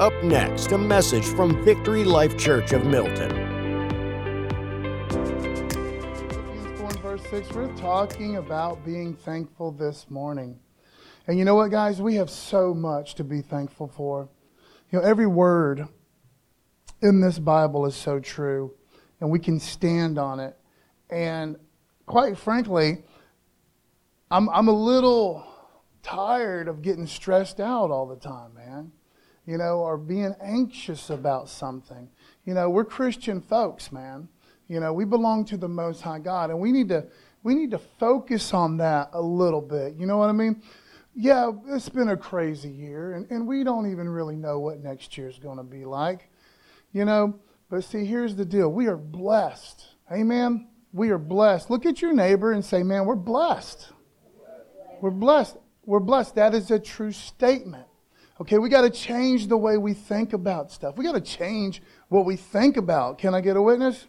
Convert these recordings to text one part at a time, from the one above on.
Up next, a message from Victory Life Church of Milton. Philippians 4 and verse 6, we're talking about being thankful this morning. And you know what, guys? We have so much to be thankful for. You know, every word in this Bible is so true, and we can stand on it. And quite frankly, I'm, I'm a little tired of getting stressed out all the time, man. You know, or being anxious about something. You know, we're Christian folks, man. You know, we belong to the Most High God, and we need to we need to focus on that a little bit. You know what I mean? Yeah, it's been a crazy year, and, and we don't even really know what next year is going to be like. You know, but see, here's the deal: we are blessed. Amen. We are blessed. Look at your neighbor and say, "Man, we're blessed." We're blessed. We're blessed. That is a true statement. Okay, we got to change the way we think about stuff. We got to change what we think about. Can I get a witness?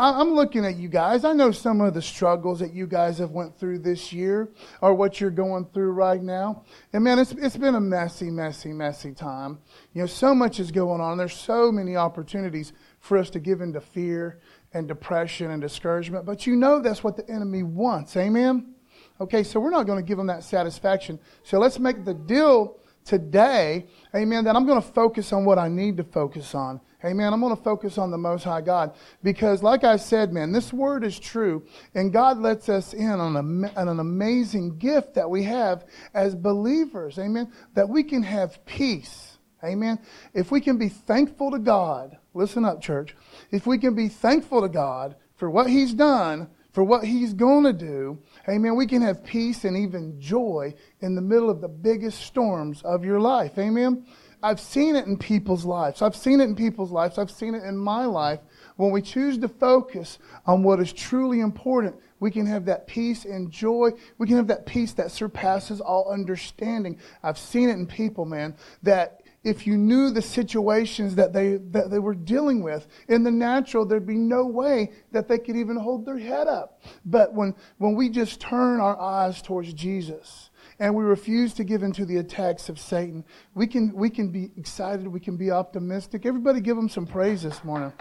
I'm looking at you guys. I know some of the struggles that you guys have went through this year or what you're going through right now. And man, it's, it's been a messy, messy, messy time. You know, so much is going on. There's so many opportunities for us to give into fear and depression and discouragement. But you know that's what the enemy wants. Amen? Okay, so we're not going to give them that satisfaction. So let's make the deal today, amen, that I'm going to focus on what I need to focus on. Amen. I'm going to focus on the Most High God because, like I said, man, this word is true, and God lets us in on, a, on an amazing gift that we have as believers. Amen. That we can have peace. Amen. If we can be thankful to God, listen up, church. If we can be thankful to God for what He's done, for what He's going to do, amen, we can have peace and even joy in the middle of the biggest storms of your life. Amen. I've seen it in people's lives. I've seen it in people's lives. I've seen it in my life. When we choose to focus on what is truly important, we can have that peace and joy. We can have that peace that surpasses all understanding. I've seen it in people, man, that if you knew the situations that they, that they were dealing with in the natural, there'd be no way that they could even hold their head up. But when, when we just turn our eyes towards Jesus, and we refuse to give in to the attacks of Satan, we can, we can be excited, we can be optimistic. Everybody give him some praise this morning.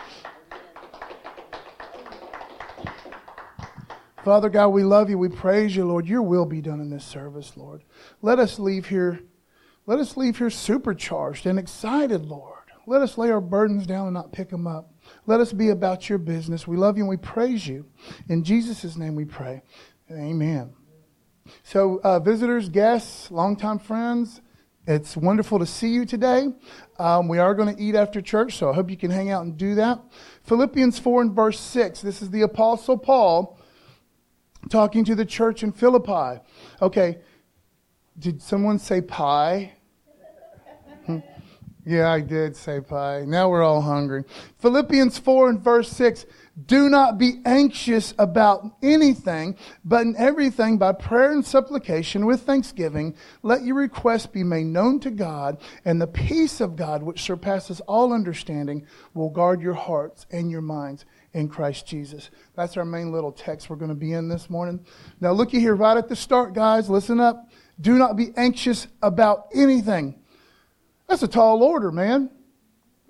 Father God, we love you. We praise you, Lord. Your will be done in this service, Lord. Let us leave here, let us leave here supercharged and excited, Lord. Let us lay our burdens down and not pick them up. Let us be about your business. We love you and we praise you. In Jesus' name we pray. Amen. So, uh, visitors, guests, longtime friends, it's wonderful to see you today. Um, we are going to eat after church, so I hope you can hang out and do that. Philippians 4 and verse 6. This is the Apostle Paul talking to the church in Philippi. Okay, did someone say pie? Hmm. yeah, I did say pie. Now we're all hungry. Philippians 4 and verse 6. Do not be anxious about anything, but in everything by prayer and supplication with thanksgiving, let your requests be made known to God, and the peace of God, which surpasses all understanding, will guard your hearts and your minds in Christ Jesus. That's our main little text we're going to be in this morning. Now, looky here right at the start, guys. Listen up. Do not be anxious about anything. That's a tall order, man.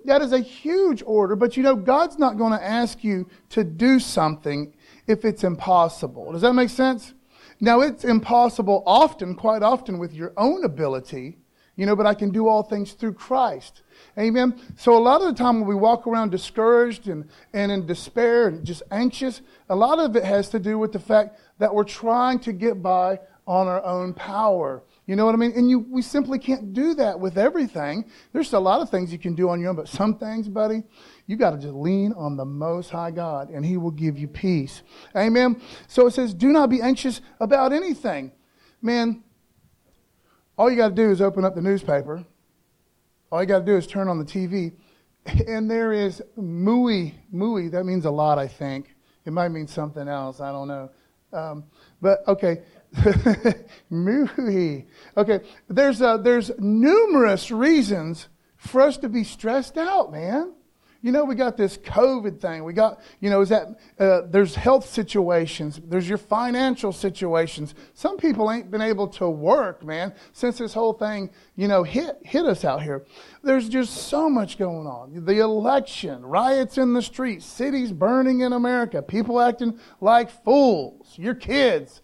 That is a huge order, but you know, God's not going to ask you to do something if it's impossible. Does that make sense? Now, it's impossible often, quite often, with your own ability, you know, but I can do all things through Christ. Amen. So, a lot of the time when we walk around discouraged and, and in despair and just anxious, a lot of it has to do with the fact that we're trying to get by on our own power. You know what I mean? And you, we simply can't do that with everything. There's a lot of things you can do on your own, but some things, buddy, you got to just lean on the Most High God, and He will give you peace. Amen. So it says, "Do not be anxious about anything." Man, all you got to do is open up the newspaper. All you got to do is turn on the TV, and there is mooey. Mooey. That means a lot, I think. It might mean something else. I don't know. Um, but okay, Mooey. Okay, there's, uh, there's numerous reasons for us to be stressed out, man. You know, we got this COVID thing. We got, you know, is that uh, there's health situations, there's your financial situations. Some people ain't been able to work, man, since this whole thing, you know, hit hit us out here. There's just so much going on. The election, riots in the streets, cities burning in America, people acting like fools, your kids,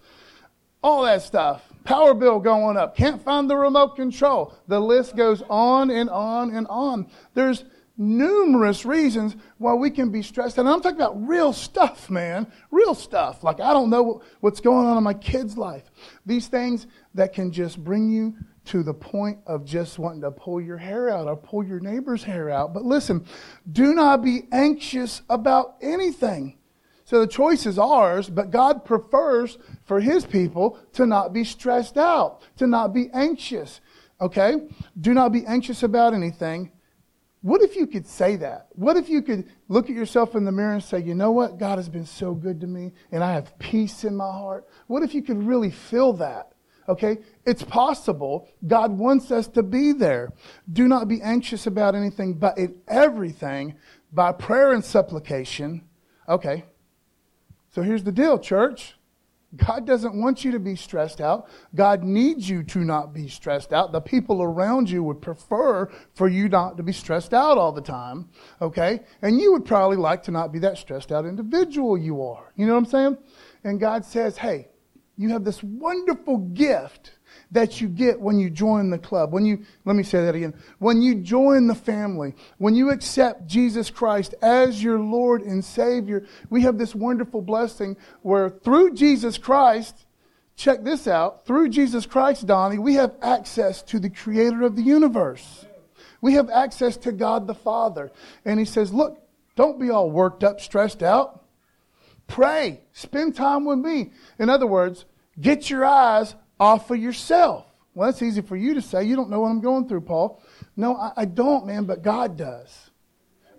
all that stuff. Power bill going up, can't find the remote control. The list goes on and on and on. There's numerous reasons why we can be stressed. And I'm talking about real stuff, man. Real stuff. Like, I don't know what's going on in my kid's life. These things that can just bring you to the point of just wanting to pull your hair out or pull your neighbor's hair out. But listen, do not be anxious about anything. So the choice is ours, but God prefers for his people to not be stressed out, to not be anxious. Okay? Do not be anxious about anything what if you could say that? What if you could look at yourself in the mirror and say, you know what? God has been so good to me and I have peace in my heart. What if you could really feel that? Okay? It's possible. God wants us to be there. Do not be anxious about anything, but in everything, by prayer and supplication. Okay. So here's the deal, church. God doesn't want you to be stressed out. God needs you to not be stressed out. The people around you would prefer for you not to be stressed out all the time, okay? And you would probably like to not be that stressed out individual you are. You know what I'm saying? And God says, hey, you have this wonderful gift that you get when you join the club. When you, let me say that again. When you join the family, when you accept Jesus Christ as your Lord and Savior, we have this wonderful blessing where through Jesus Christ, check this out, through Jesus Christ, Donnie, we have access to the creator of the universe. We have access to God the Father. And he says, look, don't be all worked up, stressed out. Pray. Spend time with me. In other words, get your eyes off of yourself. Well, that's easy for you to say. You don't know what I'm going through, Paul. No, I, I don't, man, but God does.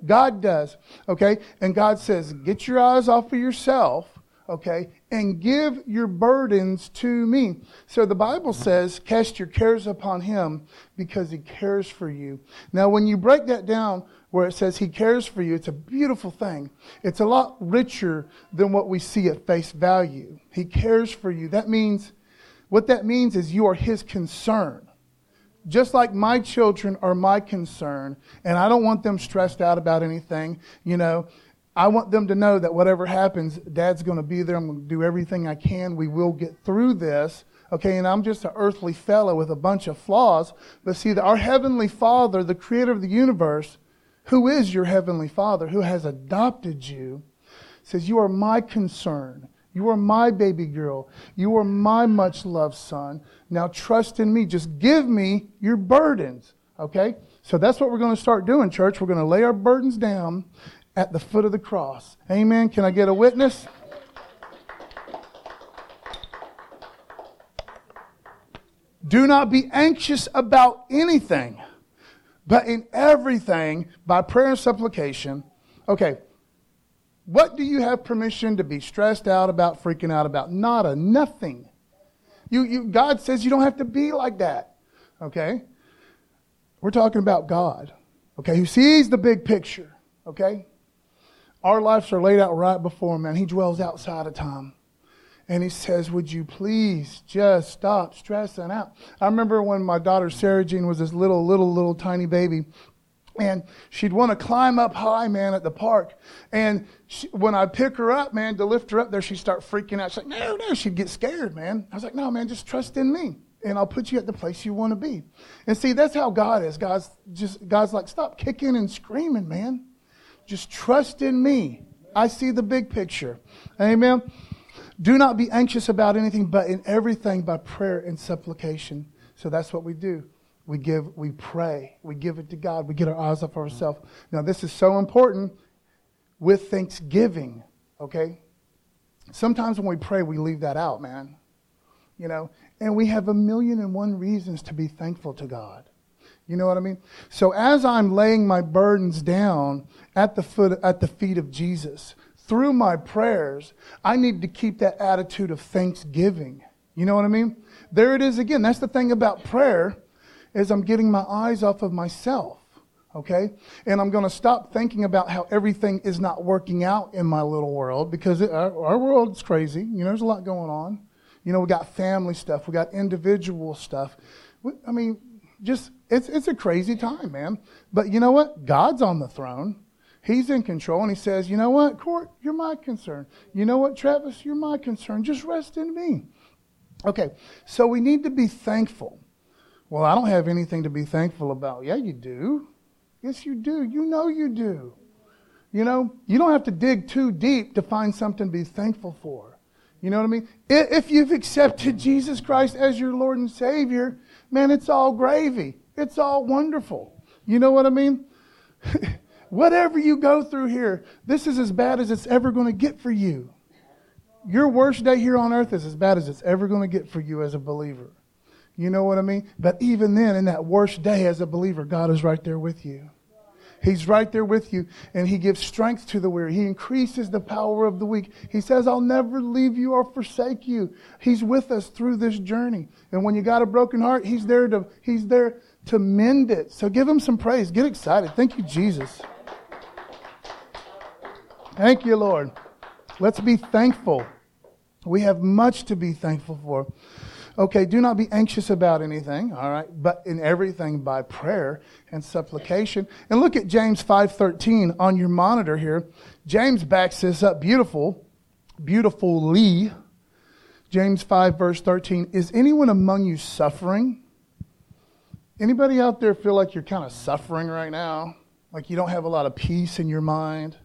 God does. Okay? And God says, get your eyes off of yourself, okay, and give your burdens to me. So the Bible says, cast your cares upon him because he cares for you. Now, when you break that down, where it says he cares for you, it's a beautiful thing. It's a lot richer than what we see at face value. He cares for you. That means what that means is you are his concern. Just like my children are my concern, and I don't want them stressed out about anything, you know. I want them to know that whatever happens, Dad's going to be there. I'm going to do everything I can. We will get through this. Okay, and I'm just an earthly fellow with a bunch of flaws. But see, our Heavenly Father, the creator of the universe, who is your Heavenly Father, who has adopted you, says, You are my concern. You are my baby girl. You are my much loved son. Now trust in me. Just give me your burdens. Okay? So that's what we're going to start doing, church. We're going to lay our burdens down at the foot of the cross. Amen. Can I get a witness? Do not be anxious about anything, but in everything, by prayer and supplication. Okay, what do you have permission to be stressed out about, freaking out about? Nada, nothing. You, you, God says you don't have to be like that. Okay? We're talking about God, okay, who sees the big picture, okay? Our lives are laid out right before him, and he dwells outside of time. And he says, Would you please just stop stressing out? I remember when my daughter Sarah Jean was this little, little, little tiny baby, and she'd want to climb up high, man, at the park. And she, when I'd pick her up, man, to lift her up there, she'd start freaking out. She's like, no, no, she'd get scared, man. I was like, no, man, just trust in me. And I'll put you at the place you want to be. And see, that's how God is. God's just God's like, stop kicking and screaming, man. Just trust in me. I see the big picture. Amen. Do not be anxious about anything, but in everything by prayer and supplication. So that's what we do we give, we pray, we give it to God, we get our eyes off ourselves. Now, this is so important with thanksgiving, okay? Sometimes when we pray, we leave that out, man. You know, and we have a million and one reasons to be thankful to God. You know what I mean? So as I'm laying my burdens down at the foot at the feet of Jesus, through my prayers, I need to keep that attitude of thanksgiving. You know what I mean? There it is again. That's the thing about prayer is I'm getting my eyes off of myself. okay? And I'm going to stop thinking about how everything is not working out in my little world because it, our, our world's crazy. You know, there's a lot going on. You know, we got family stuff, we got individual stuff. We, I mean, just it's it's a crazy time, man. But you know what? God's on the throne. He's in control, and he says, "You know what, Court? You're my concern. You know what, Travis? You're my concern. Just rest in me." Okay, so we need to be thankful. Well, I don't have anything to be thankful about. Yeah, you do. Yes, you do. You know you do. You know, you don't have to dig too deep to find something to be thankful for. You know what I mean? If you've accepted Jesus Christ as your Lord and Savior, man, it's all gravy. It's all wonderful. You know what I mean? Whatever you go through here, this is as bad as it's ever going to get for you. Your worst day here on earth is as bad as it's ever going to get for you as a believer. You know what I mean? But even then, in that worst day as a believer, God is right there with you. He's right there with you, and He gives strength to the weary. He increases the power of the weak. He says, I'll never leave you or forsake you. He's with us through this journey. And when you got a broken heart, He's there to, he's there to mend it. So give Him some praise. Get excited. Thank you, Jesus. Thank you, Lord. Let's be thankful. We have much to be thankful for. Okay, do not be anxious about anything, all right, but in everything by prayer and supplication. And look at James 5:13 on your monitor here. James backs this up beautiful, beautifully. James 5 verse 13, is anyone among you suffering? Anybody out there feel like you're kind of suffering right now? Like you don't have a lot of peace in your mind?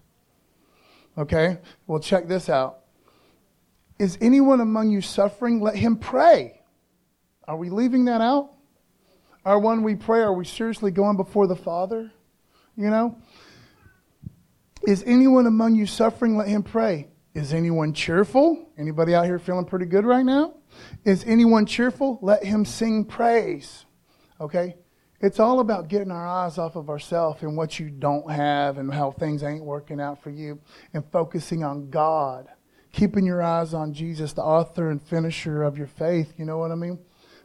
Okay? Well, check this out. Is anyone among you suffering? Let him pray. Are we leaving that out? Are when we pray, are we seriously going before the Father? You know? Is anyone among you suffering? Let him pray. Is anyone cheerful? Anybody out here feeling pretty good right now? Is anyone cheerful? Let him sing praise. Okay? It's all about getting our eyes off of ourselves and what you don't have and how things ain't working out for you and focusing on God. Keeping your eyes on Jesus, the author and finisher of your faith. You know what I mean?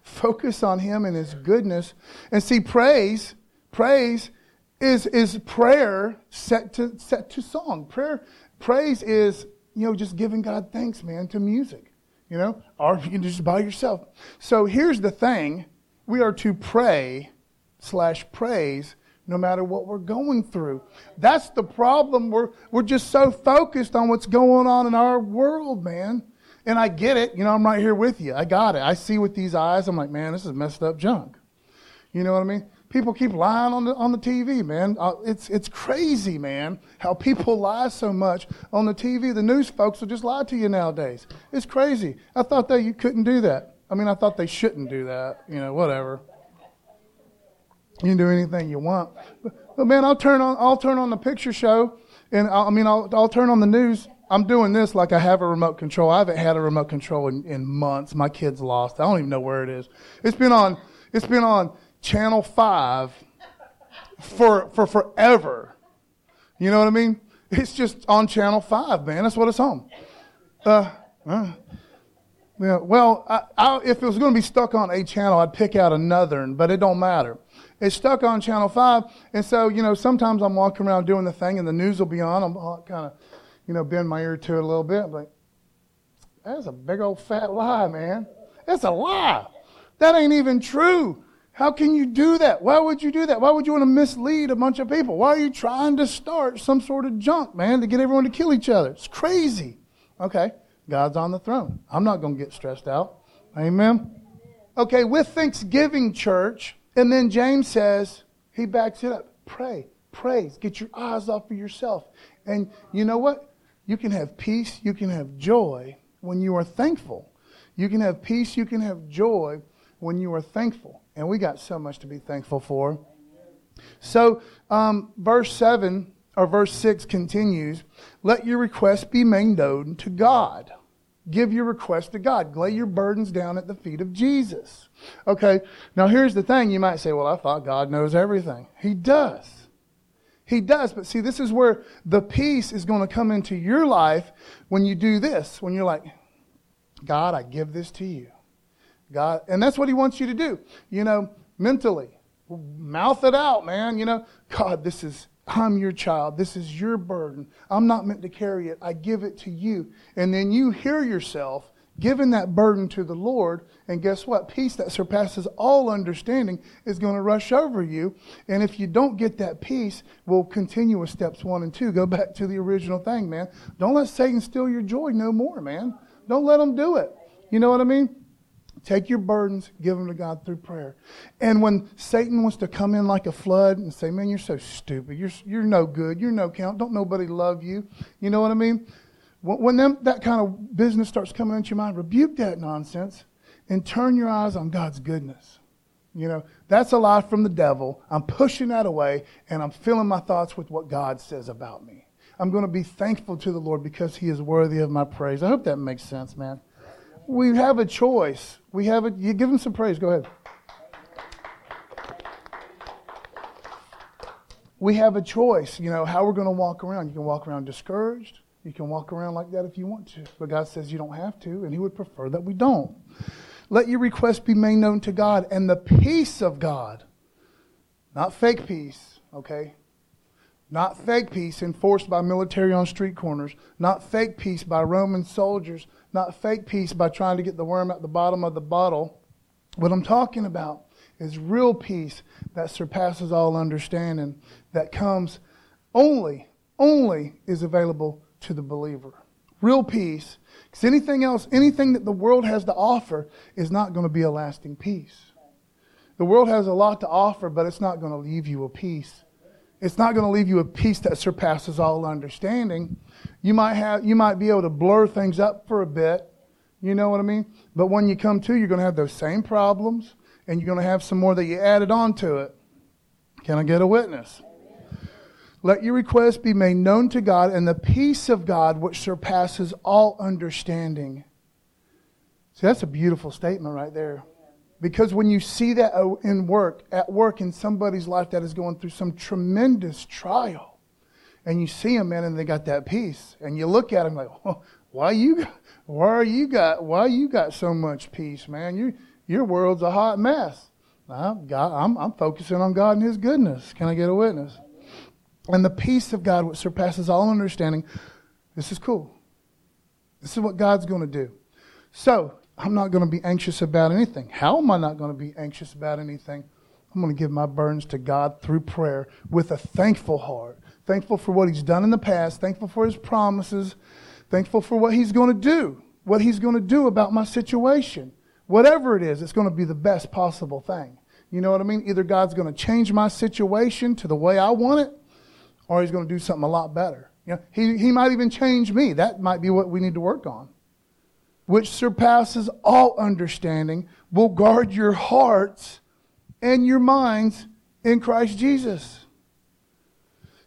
Focus on Him and His goodness. And see, praise, praise is, is prayer set to, set to song. Prayer, praise is, you know, just giving God thanks, man, to music, you know, or you can just by yourself. So here's the thing we are to pray slash praise no matter what we're going through. That's the problem. We're, we're just so focused on what's going on in our world, man. And I get it. You know, I'm right here with you. I got it. I see with these eyes. I'm like, man, this is messed up junk. You know what I mean? People keep lying on the on the TV, man. Uh, it's it's crazy, man. How people lie so much on the TV. The news folks will just lie to you nowadays. It's crazy. I thought that you couldn't do that. I mean, I thought they shouldn't do that. You know, whatever. You can do anything you want, but, but man, I'll turn on I'll turn on the picture show, and I'll, I mean I'll I'll turn on the news I'm doing this like I have a remote control. I haven't had a remote control in, in months. My kid's lost. I don't even know where it is. It's been on. It's been on channel five for for forever. You know what I mean? It's just on channel five, man. That's what it's on. Uh, uh, yeah, well, I, I, if it was going to be stuck on a channel, I'd pick out another, but it don't matter. It's stuck on channel five, and so you know sometimes I'm walking around doing the thing, and the news will be on. I'm kind of you know, bend my ear to it a little bit. I'm like, that's a big old fat lie, man. That's a lie. That ain't even true. How can you do that? Why would you do that? Why would you want to mislead a bunch of people? Why are you trying to start some sort of junk, man, to get everyone to kill each other? It's crazy. Okay, God's on the throne. I'm not going to get stressed out. Amen. Okay, with Thanksgiving, church, and then James says, he backs it up. Pray, praise, get your eyes off of yourself. And you know what? You can have peace, you can have joy when you are thankful. You can have peace, you can have joy when you are thankful. And we got so much to be thankful for. So, um, verse 7 or verse 6 continues Let your request be made known to God. Give your request to God. Lay your burdens down at the feet of Jesus. Okay, now here's the thing. You might say, Well, I thought God knows everything. He does. He does, but see, this is where the peace is going to come into your life when you do this. When you're like, God, I give this to you. God, and that's what He wants you to do, you know, mentally. mouth it out, man. You know, God, this is, I'm your child. This is your burden. I'm not meant to carry it. I give it to you. And then you hear yourself giving that burden to the Lord. And guess what? Peace that surpasses all understanding is going to rush over you. And if you don't get that peace, we'll continue with steps one and two. Go back to the original thing, man. Don't let Satan steal your joy no more, man. Don't let him do it. You know what I mean? Take your burdens, give them to God through prayer. And when Satan wants to come in like a flood and say, Man, you're so stupid. You're, you're no good. You're no count. Don't nobody love you. You know what I mean? When them, that kind of business starts coming into your mind, rebuke that nonsense and turn your eyes on God's goodness. You know, that's a lie from the devil. I'm pushing that away and I'm filling my thoughts with what God says about me. I'm going to be thankful to the Lord because he is worthy of my praise. I hope that makes sense, man we have a choice. We have a, you give him some praise. Go ahead. We have a choice, you know, how we're going to walk around. You can walk around discouraged. You can walk around like that if you want to. But God says you don't have to, and He would prefer that we don't. Let your request be made known to God, and the peace of God, not fake peace, okay? Not fake peace enforced by military on street corners, not fake peace by Roman soldiers, not fake peace by trying to get the worm at the bottom of the bottle. What I'm talking about is real peace that surpasses all understanding, that comes only, only is available to the believer. Real peace. Because anything else, anything that the world has to offer is not going to be a lasting peace. The world has a lot to offer, but it's not going to leave you a peace. It's not going to leave you a peace that surpasses all understanding. You might have you might be able to blur things up for a bit. You know what I mean? But when you come to, you're going to have those same problems, and you're going to have some more that you added on to it. Can I get a witness? Let your request be made known to God, and the peace of God, which surpasses all understanding. See, that's a beautiful statement right there. Because when you see that uh, in work, at work in somebody's life that is going through some tremendous trial, and you see them, man, and they got that peace, and you look at them like, oh, why you, why are you got, why you got so much peace, man? You, your world's a hot mess. I'm, God, I'm, I'm focusing on God and His goodness. Can I get a witness? And the peace of God, which surpasses all understanding, this is cool. This is what God's going to do. So, I'm not going to be anxious about anything. How am I not going to be anxious about anything? I'm going to give my burdens to God through prayer with a thankful heart. Thankful for what He's done in the past, thankful for His promises, thankful for what He's going to do, what He's going to do about my situation. Whatever it is, it's going to be the best possible thing. You know what I mean? Either God's going to change my situation to the way I want it, or He's going to do something a lot better. You know, he, he might even change me. That might be what we need to work on which surpasses all understanding, will guard your hearts and your minds in Christ Jesus.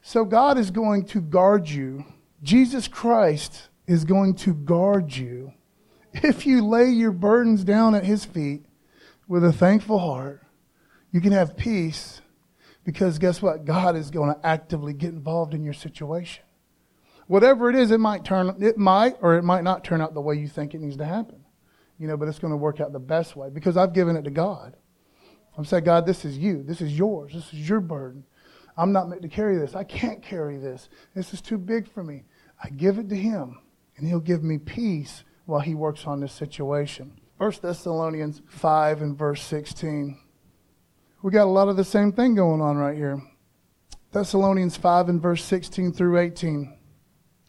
So God is going to guard you. Jesus Christ is going to guard you. If you lay your burdens down at his feet with a thankful heart, you can have peace because guess what? God is going to actively get involved in your situation. Whatever it is, it might turn, it might or it might not turn out the way you think it needs to happen. You know, but it's going to work out the best way because I've given it to God. I'm saying, God, this is you. This is yours. This is your burden. I'm not meant to carry this. I can't carry this. This is too big for me. I give it to Him, and He'll give me peace while He works on this situation. 1 Thessalonians 5 and verse 16. We got a lot of the same thing going on right here. Thessalonians 5 and verse 16 through 18.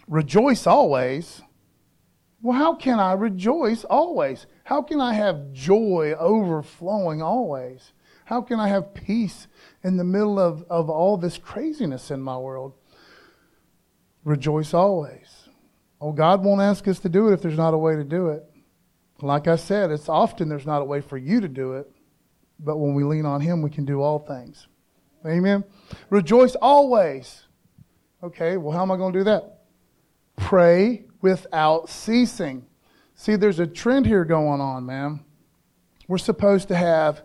Rejoice always. Well, how can I rejoice always? How can I have joy overflowing always? How can I have peace in the middle of, of all this craziness in my world? Rejoice always. Oh, God won't ask us to do it if there's not a way to do it. Like I said, it's often there's not a way for you to do it, but when we lean on Him, we can do all things. Amen. Rejoice always. Okay, well, how am I going to do that? Pray without ceasing. See, there's a trend here going on, man. We're supposed to have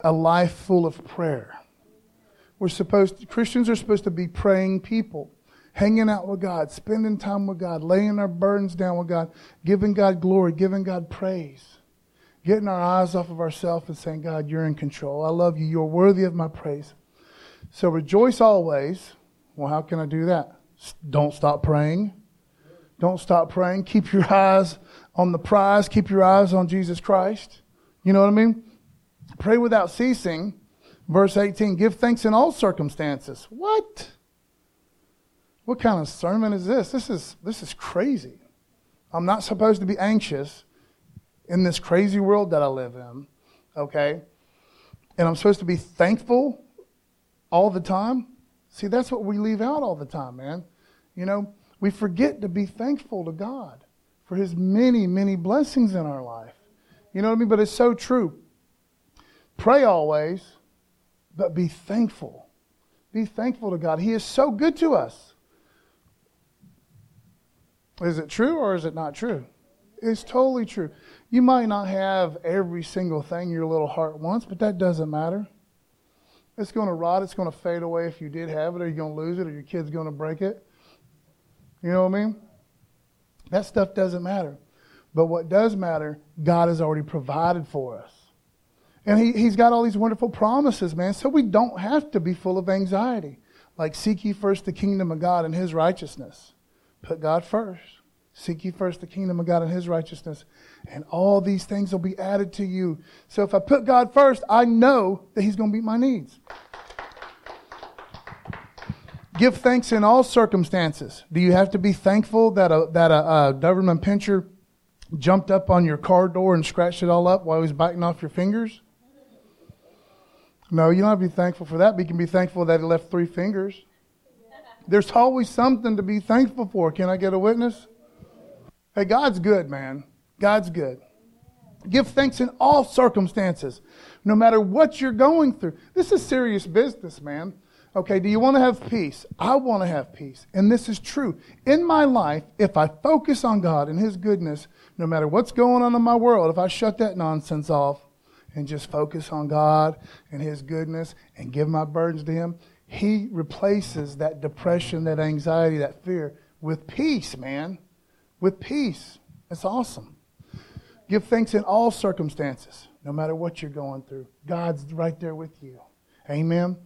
a life full of prayer. We're supposed to, Christians are supposed to be praying people, hanging out with God, spending time with God, laying our burdens down with God, giving God glory, giving God praise, getting our eyes off of ourselves and saying, God, you're in control. I love you. You're worthy of my praise. So rejoice always. Well, how can I do that? Don't stop praying. Don't stop praying. Keep your eyes on the prize. Keep your eyes on Jesus Christ. You know what I mean? Pray without ceasing. Verse 18 Give thanks in all circumstances. What? What kind of sermon is this? This is, this is crazy. I'm not supposed to be anxious in this crazy world that I live in, okay? And I'm supposed to be thankful all the time. See, that's what we leave out all the time, man. You know, we forget to be thankful to God for his many, many blessings in our life. You know what I mean? But it's so true. Pray always, but be thankful. Be thankful to God. He is so good to us. Is it true or is it not true? It's totally true. You might not have every single thing your little heart wants, but that doesn't matter. It's going to rot. It's going to fade away if you did have it, or you're going to lose it, or your kid's going to break it. You know what I mean? That stuff doesn't matter. But what does matter, God has already provided for us. And he, He's got all these wonderful promises, man, so we don't have to be full of anxiety. Like, seek ye first the kingdom of God and His righteousness. Put God first. Seek ye first the kingdom of God and his righteousness, and all these things will be added to you. So if I put God first, I know that he's going to meet my needs. Give thanks in all circumstances. Do you have to be thankful that a, that a, a Doberman Pinscher jumped up on your car door and scratched it all up while he was biting off your fingers? No, you don't have to be thankful for that, but you can be thankful that he left three fingers. There's always something to be thankful for. Can I get a witness? Hey, God's good, man. God's good. Give thanks in all circumstances, no matter what you're going through. This is serious business, man. Okay, do you want to have peace? I want to have peace. And this is true. In my life, if I focus on God and His goodness, no matter what's going on in my world, if I shut that nonsense off and just focus on God and His goodness and give my burdens to Him, he replaces that depression, that anxiety, that fear with peace, man. With peace. It's awesome. Give thanks in all circumstances, no matter what you're going through. God's right there with you. Amen.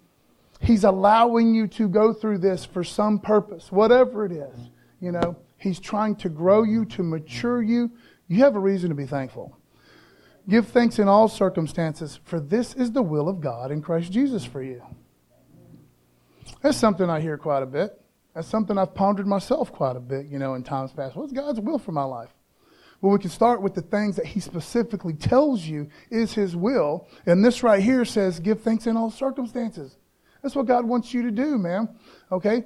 He's allowing you to go through this for some purpose, whatever it is. You know, He's trying to grow you, to mature you. You have a reason to be thankful. Give thanks in all circumstances, for this is the will of God in Christ Jesus for you. That's something I hear quite a bit. That's something I've pondered myself quite a bit, you know, in times past. What's God's will for my life? Well, we can start with the things that He specifically tells you is His will. And this right here says, give thanks in all circumstances. That's what God wants you to do, man. Okay?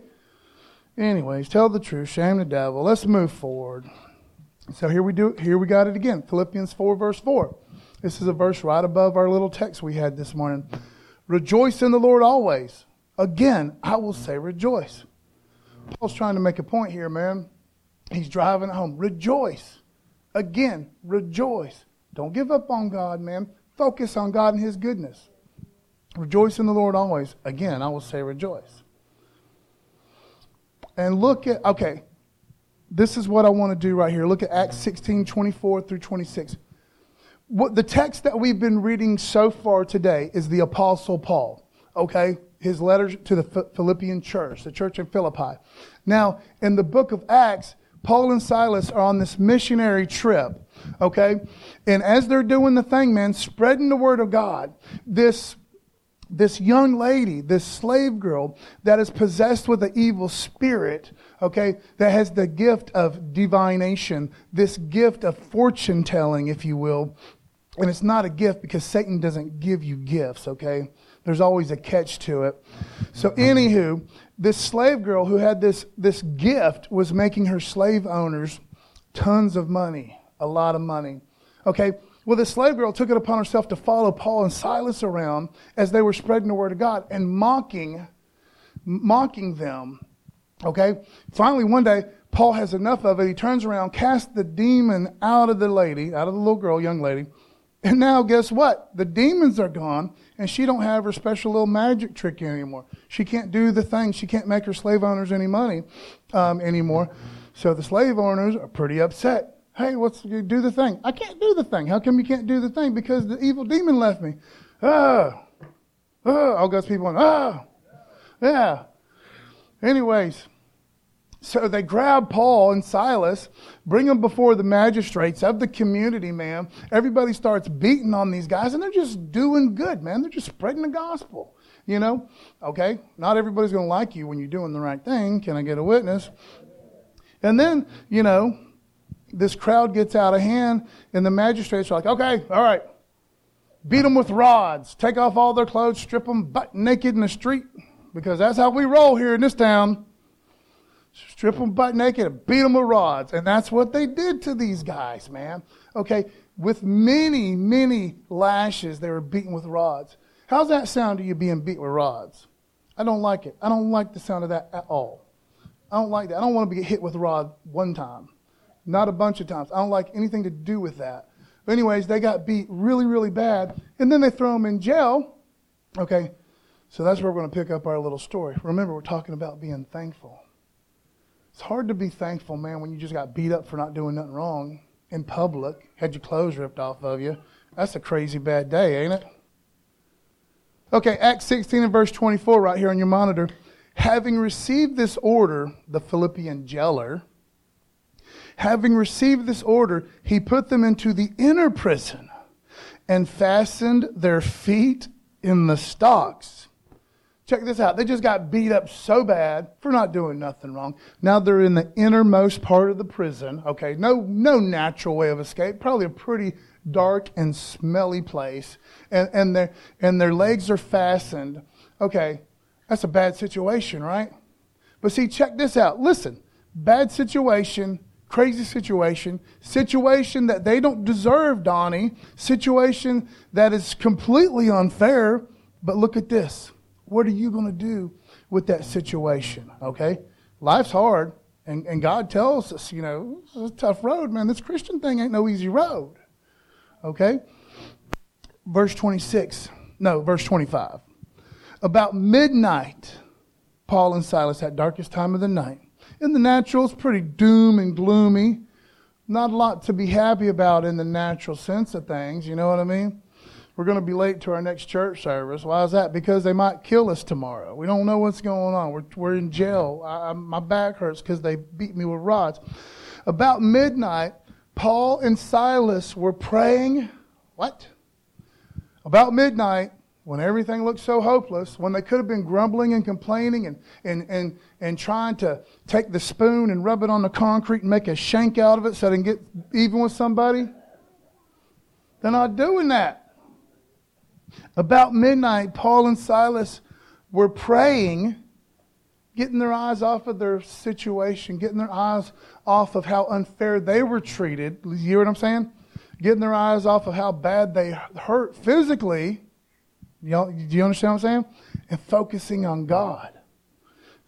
Anyways, tell the truth, shame the devil. Let's move forward. So here we do here we got it again. Philippians 4, verse 4. This is a verse right above our little text we had this morning. Rejoice in the Lord always. Again, I will say rejoice. Paul's trying to make a point here, man. He's driving home. Rejoice. Again, rejoice. Don't give up on God, man. Focus on God and His goodness. Rejoice in the Lord always. Again, I will say rejoice. And look at, okay, this is what I want to do right here. Look at Acts 16 24 through 26. What the text that we've been reading so far today is the Apostle Paul, okay? His letters to the Philippian church, the church in Philippi. Now, in the book of Acts, Paul and Silas are on this missionary trip, okay? And as they're doing the thing, man, spreading the word of God, this this young lady, this slave girl that is possessed with an evil spirit, okay, that has the gift of divination, this gift of fortune telling, if you will. And it's not a gift because Satan doesn't give you gifts, okay? There's always a catch to it. So, anywho, this slave girl who had this, this gift was making her slave owners tons of money, a lot of money. Okay, well, the slave girl took it upon herself to follow Paul and Silas around as they were spreading the word of God and mocking, mocking them. Okay, finally, one day, Paul has enough of it. He turns around, casts the demon out of the lady, out of the little girl, young lady. And now, guess what? The demons are gone and she don't have her special little magic trick anymore. She can't do the thing. She can't make her slave owners any money um, anymore. So the slave owners are pretty upset. Hey, what's do the thing? I can't do the thing. How come you can't do the thing? Because the evil demon left me. Ah, oh, all God's people ah, yeah. Anyways, so they grab Paul and Silas, bring them before the magistrates of the community, man. Everybody starts beating on these guys, and they're just doing good, man. They're just spreading the gospel. You know, okay, not everybody's going to like you when you're doing the right thing. Can I get a witness? And then, you know, this crowd gets out of hand, and the magistrates are like, okay, all right, beat them with rods, take off all their clothes, strip them butt naked in the street, because that's how we roll here in this town. Strip them butt naked and beat them with rods. And that's what they did to these guys, man. Okay, with many, many lashes, they were beaten with rods. How's that sound to you being beat with rods? I don't like it. I don't like the sound of that at all. I don't like that. I don't want to be hit with a rod one time, not a bunch of times. I don't like anything to do with that. But anyways, they got beat really, really bad, and then they throw them in jail. Okay, so that's where we're going to pick up our little story. Remember, we're talking about being thankful. It's hard to be thankful, man, when you just got beat up for not doing nothing wrong in public, had your clothes ripped off of you. That's a crazy bad day, ain't it? Okay, Acts 16 and verse 24, right here on your monitor. Having received this order, the Philippian jailer, having received this order, he put them into the inner prison and fastened their feet in the stocks. Check this out. They just got beat up so bad for not doing nothing wrong. Now they're in the innermost part of the prison. Okay, no, no natural way of escape. Probably a pretty dark and smelly place, and, and, their, and their legs are fastened. Okay, that's a bad situation, right? But see, check this out. Listen, bad situation, crazy situation, situation that they don't deserve, Donnie, situation that is completely unfair. But look at this. What are you going to do with that situation? Okay? Life's hard, and, and God tells us, you know, it's a tough road, man. This Christian thing ain't no easy road. Okay? Verse 26. No, verse 25. About midnight, Paul and Silas had darkest time of the night. In the natural, it's pretty doom and gloomy. Not a lot to be happy about in the natural sense of things, you know what I mean? We're going to be late to our next church service. Why is that? Because they might kill us tomorrow. We don't know what's going on. We're, we're in jail. I, I, my back hurts because they beat me with rods. About midnight, Paul and Silas were praying. What? About midnight, when everything looked so hopeless, when they could have been grumbling and complaining and, and, and, and trying to take the spoon and rub it on the concrete and make a shank out of it so they can get even with somebody, they're not doing that. About midnight, Paul and Silas were praying getting their eyes off of their situation, getting their eyes off of how unfair they were treated. You hear what I'm saying? Getting their eyes off of how bad they hurt physically. You do you understand what I'm saying? And focusing on God.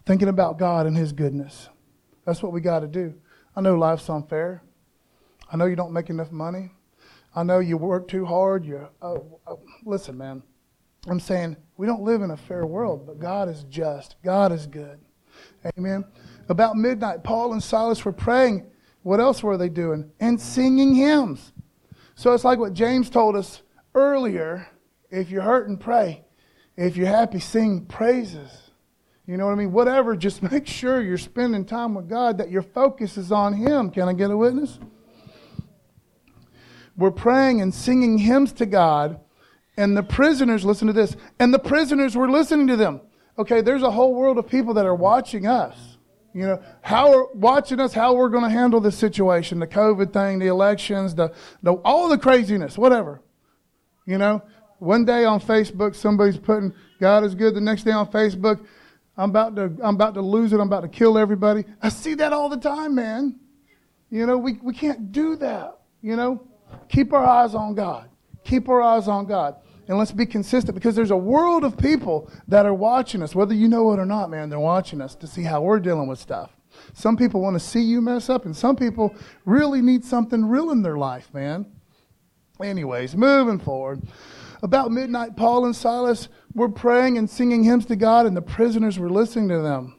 Thinking about God and His goodness. That's what we got to do. I know life's unfair. I know you don't make enough money. I know you work too hard. You, oh, oh, listen, man. I'm saying we don't live in a fair world, but God is just. God is good. Amen. About midnight, Paul and Silas were praying. What else were they doing? And singing hymns. So it's like what James told us earlier. If you're hurting, pray. If you're happy, sing praises. You know what I mean? Whatever, just make sure you're spending time with God, that your focus is on Him. Can I get a witness? We're praying and singing hymns to God and the prisoners, listen to this, and the prisoners were listening to them. Okay, there's a whole world of people that are watching us. You know, how are watching us, how we're going to handle this situation, the COVID thing, the elections, the, the all the craziness, whatever. You know, one day on Facebook, somebody's putting God is good. The next day on Facebook, I'm about to I'm about to lose it. I'm about to kill everybody. I see that all the time, man. You know, we, we can't do that. You know, keep our eyes on God. Keep our eyes on God and let's be consistent because there's a world of people that are watching us, whether you know it or not, man, they're watching us to see how we're dealing with stuff. Some people want to see you mess up, and some people really need something real in their life, man. Anyways, moving forward. About midnight, Paul and Silas were praying and singing hymns to God, and the prisoners were listening to them.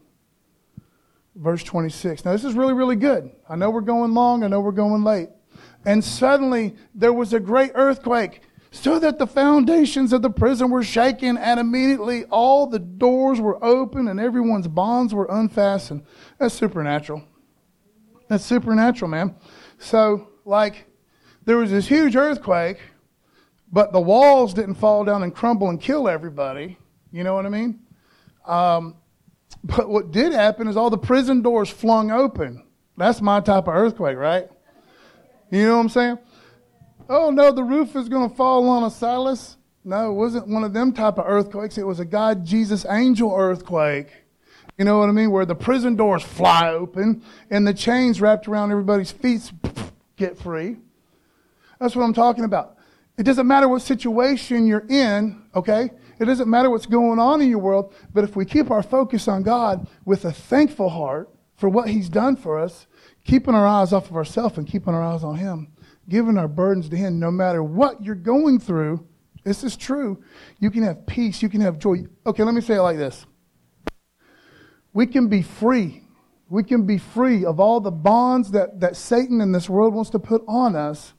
Verse 26. Now, this is really, really good. I know we're going long, I know we're going late. And suddenly there was a great earthquake, so that the foundations of the prison were shaken, and immediately all the doors were open and everyone's bonds were unfastened. That's supernatural. That's supernatural, man. So, like, there was this huge earthquake, but the walls didn't fall down and crumble and kill everybody. You know what I mean? Um, but what did happen is all the prison doors flung open. That's my type of earthquake, right? You know what I'm saying? Oh no, the roof is going to fall on a Silas. No, it wasn't one of them type of earthquakes. It was a God Jesus angel earthquake. You know what I mean? Where the prison doors fly open and the chains wrapped around everybody's feet get free. That's what I'm talking about. It doesn't matter what situation you're in, okay? It doesn't matter what's going on in your world, but if we keep our focus on God with a thankful heart for what He's done for us, keeping our eyes off of ourselves and keeping our eyes on Him, giving our burdens to Him, no matter what you're going through, this is true. You can have peace, you can have joy. Okay, let me say it like this we can be free. We can be free of all the bonds that, that Satan in this world wants to put on us,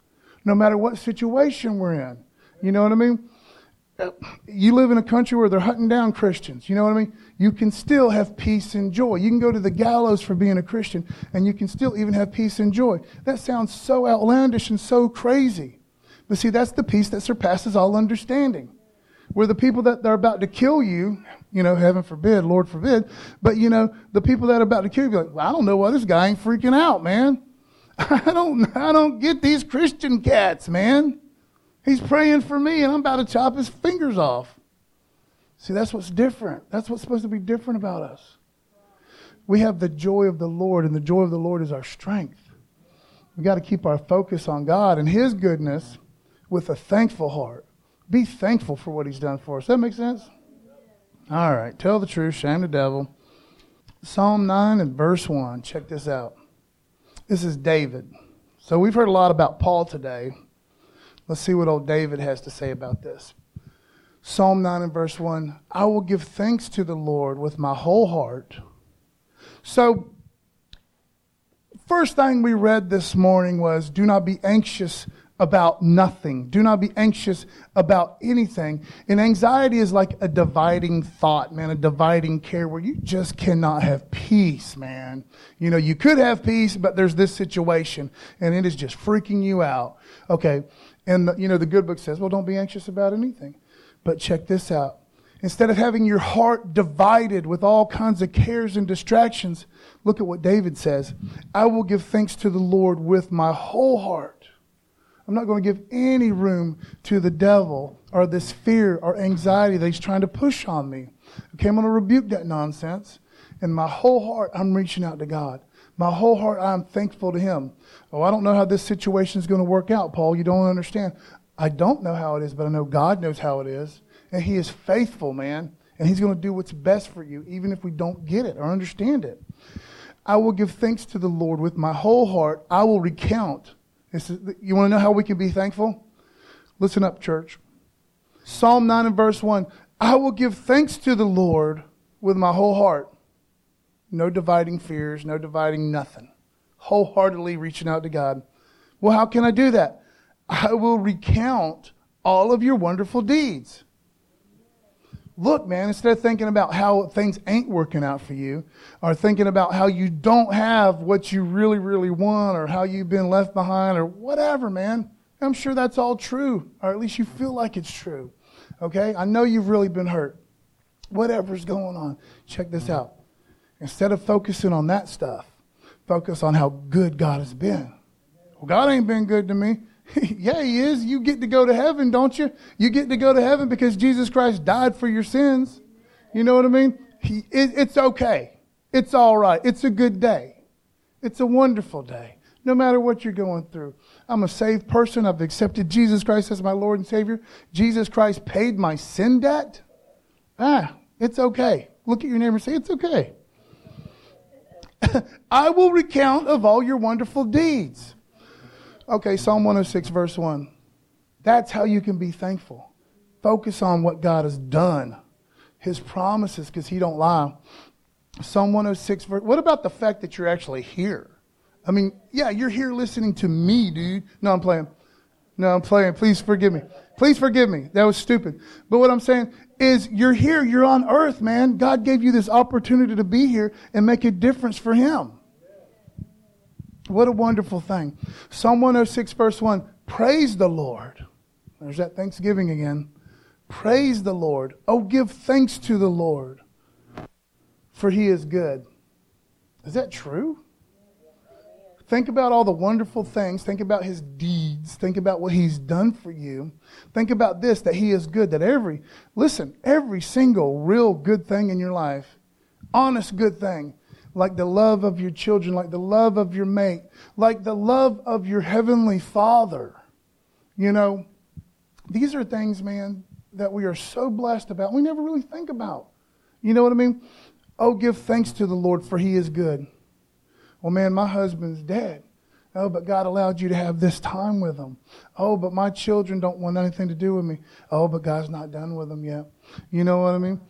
no matter what situation we're in. You know what I mean? You live in a country where they're hunting down Christians. You know what I mean? You can still have peace and joy. You can go to the gallows for being a Christian, and you can still even have peace and joy. That sounds so outlandish and so crazy. But see, that's the peace that surpasses all understanding where the people that are about to kill you, you know, heaven forbid, Lord forbid, but you know, the people that are about to kill you, be like, well, I don't know why this guy ain't freaking out, man. I don't, I don't get these Christian cats, man. He's praying for me, and I'm about to chop his fingers off. See, that's what's different. That's what's supposed to be different about us. We have the joy of the Lord, and the joy of the Lord is our strength. We've got to keep our focus on God and His goodness with a thankful heart. Be thankful for what he's done for us. That make sense? All right. Tell the truth, shame the devil. Psalm 9 and verse 1. Check this out. This is David. So we've heard a lot about Paul today. Let's see what old David has to say about this. Psalm 9 and verse 1 I will give thanks to the Lord with my whole heart. So, first thing we read this morning was do not be anxious about nothing. Do not be anxious about anything. And anxiety is like a dividing thought, man, a dividing care where you just cannot have peace, man. You know, you could have peace, but there's this situation and it is just freaking you out. Okay. And, the, you know, the good book says, well, don't be anxious about anything. But check this out. Instead of having your heart divided with all kinds of cares and distractions, look at what David says. I will give thanks to the Lord with my whole heart. I'm not going to give any room to the devil or this fear or anxiety that he's trying to push on me. Okay, I'm going to rebuke that nonsense. In my whole heart, I'm reaching out to God. My whole heart, I'm thankful to Him. Oh, I don't know how this situation is going to work out, Paul. You don't understand. I don't know how it is, but I know God knows how it is. And He is faithful, man. And He's going to do what's best for you, even if we don't get it or understand it. I will give thanks to the Lord with my whole heart. I will recount is, you want to know how we can be thankful? Listen up, church. Psalm 9 and verse 1 I will give thanks to the Lord with my whole heart. No dividing fears, no dividing nothing. Wholeheartedly reaching out to God. Well, how can I do that? I will recount all of your wonderful deeds look, man, instead of thinking about how things ain't working out for you, or thinking about how you don't have what you really, really want, or how you've been left behind, or whatever, man. I'm sure that's all true, or at least you feel like it's true. Okay? I know you've really been hurt. Whatever's going on, check this out. Instead of focusing on that stuff, focus on how good God has been. Well, God ain't been good to me. yeah, he is. You get to go to heaven, don't you? You get to go to heaven because Jesus Christ died for your sins. You know what I mean? He, it, it's okay. It's all right. It's a good day. It's a wonderful day, no matter what you're going through. I'm a saved person. I've accepted Jesus Christ as my Lord and Savior. Jesus Christ paid my sin debt. Ah, it's okay. Look at your neighbor and say, It's okay. I will recount of all your wonderful deeds. Okay, Psalm 106, verse 1. That's how you can be thankful. Focus on what God has done, His promises, because He don't lie. Psalm 106, verse, what about the fact that you're actually here? I mean, yeah, you're here listening to me, dude. No, I'm playing. No, I'm playing. Please forgive me. Please forgive me. That was stupid. But what I'm saying is you're here, you're on earth, man. God gave you this opportunity to be here and make a difference for Him. What a wonderful thing. Psalm 106, verse 1 Praise the Lord. There's that Thanksgiving again. Praise the Lord. Oh, give thanks to the Lord, for He is good. Is that true? Think about all the wonderful things. Think about his deeds. Think about what he's done for you. Think about this that he is good. That every, listen, every single real good thing in your life, honest good thing, like the love of your children, like the love of your mate, like the love of your heavenly father. You know, these are things, man, that we are so blessed about. We never really think about. You know what I mean? Oh, give thanks to the Lord, for he is good. Well, man, my husband's dead. Oh, but God allowed you to have this time with him. Oh, but my children don't want anything to do with me. Oh, but God's not done with them yet. You know what I mean?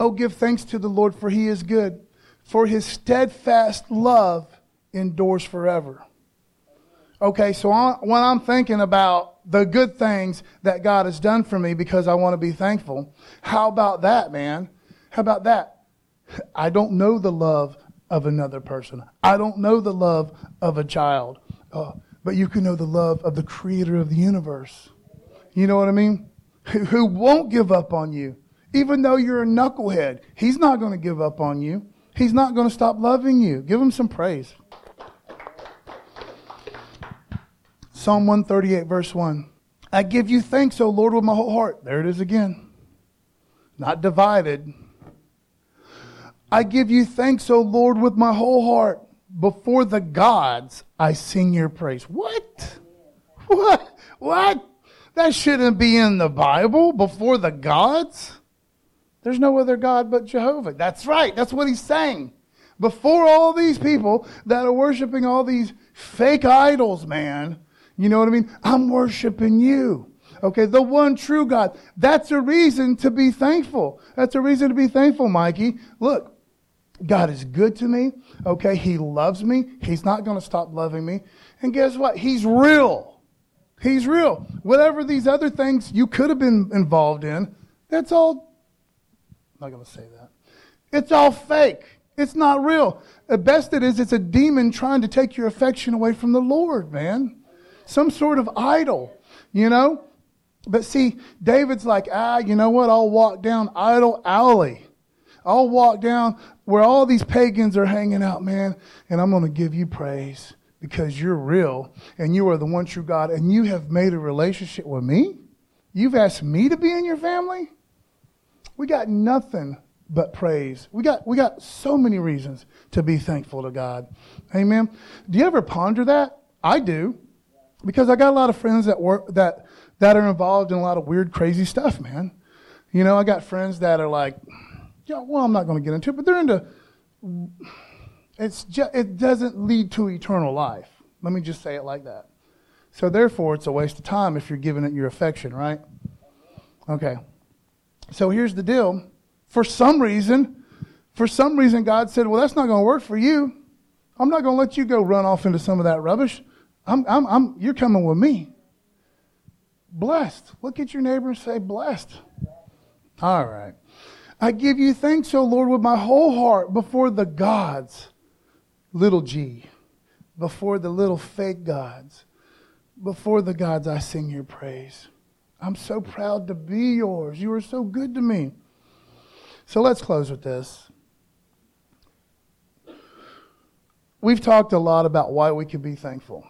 Oh, give thanks to the Lord, for he is good, for his steadfast love endures forever. Okay, so when I'm thinking about the good things that God has done for me because I want to be thankful, how about that, man? How about that? I don't know the love of another person. I don't know the love of a child, uh, but you can know the love of the creator of the universe. You know what I mean? Who, who won't give up on you. Even though you're a knucklehead, he's not going to give up on you. He's not going to stop loving you. Give him some praise. Psalm 138, verse 1. I give you thanks, O Lord, with my whole heart. There it is again. Not divided, I give you thanks, O Lord, with my whole heart. Before the gods, I sing your praise. What? What? What? That shouldn't be in the Bible. Before the gods? There's no other God but Jehovah. That's right. That's what he's saying. Before all these people that are worshiping all these fake idols, man, you know what I mean? I'm worshiping you. Okay, the one true God. That's a reason to be thankful. That's a reason to be thankful, Mikey. Look, God is good to me. Okay, He loves me. He's not going to stop loving me. And guess what? He's real. He's real. Whatever these other things you could have been involved in, that's all. I'm not going to say that. It's all fake. It's not real. At best, it is. It's a demon trying to take your affection away from the Lord, man. Some sort of idol, you know. But see, David's like, ah, you know what? I'll walk down idol alley. I'll walk down where all these pagans are hanging out, man, and I'm going to give you praise because you're real and you are the one true God and you have made a relationship with me. You've asked me to be in your family. We got nothing but praise. We got, we got so many reasons to be thankful to God. Amen. Do you ever ponder that? I do. Because I got a lot of friends that work that that are involved in a lot of weird, crazy stuff, man. You know, I got friends that are like, yeah, well, I'm not going to get into it, but they're into. It's it doesn't lead to eternal life. Let me just say it like that. So therefore, it's a waste of time if you're giving it your affection, right? Okay. So here's the deal. For some reason, for some reason, God said, "Well, that's not going to work for you. I'm not going to let you go run off into some of that rubbish. I'm, I'm, I'm, you're coming with me. Blessed. Look at your neighbor and say, blessed. All right. I give you thanks, O Lord, with my whole heart before the gods, little g, before the little fake gods, before the gods, I sing your praise. I'm so proud to be yours. You are so good to me. So let's close with this. We've talked a lot about why we can be thankful.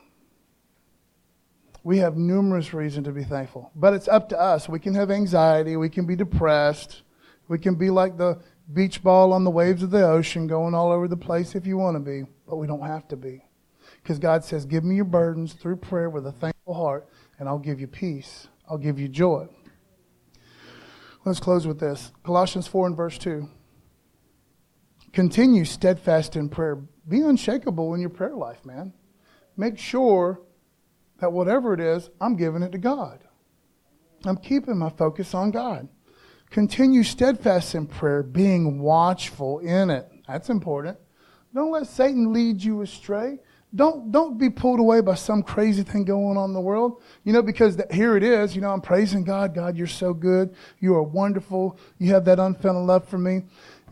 We have numerous reasons to be thankful, but it's up to us. We can have anxiety, we can be depressed, we can be like the beach ball on the waves of the ocean, going all over the place if you want to be, but we don't have to be. Because God says, Give me your burdens through prayer with a thankful heart, and I'll give you peace. I'll give you joy. Let's close with this Colossians 4 and verse 2. Continue steadfast in prayer. Be unshakable in your prayer life, man. Make sure that whatever it is, I'm giving it to God. I'm keeping my focus on God. Continue steadfast in prayer, being watchful in it. That's important. Don't let Satan lead you astray. don't don't be pulled away by some crazy thing going on in the world. You know because the, here it is you know i'm praising god. God you're so good. You are wonderful. You have that unfailing love for me.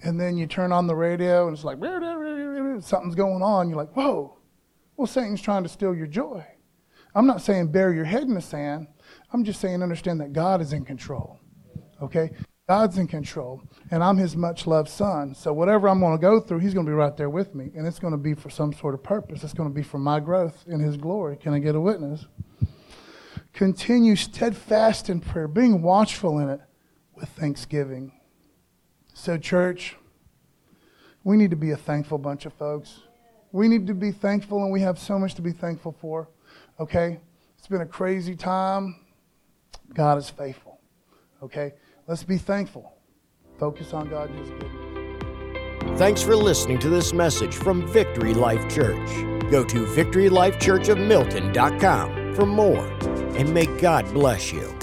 And then you turn on the radio and it's like something's going on. You're like whoa. Well satan's trying to steal your joy. I'm not saying bury your head in the sand. I'm just saying understand that god is in control okay God's in control, and I'm his much loved son. So whatever I'm going to go through, he's going to be right there with me, and it's going to be for some sort of purpose. It's going to be for my growth in his glory. Can I get a witness? Continue steadfast in prayer, being watchful in it with thanksgiving. So, church, we need to be a thankful bunch of folks. We need to be thankful, and we have so much to be thankful for. Okay? It's been a crazy time. God is faithful. Okay? Let's be thankful. Focus on God and His goodness. Thanks for listening to this message from Victory Life Church. Go to victorylifechurchofmilton.com for more, and may God bless you.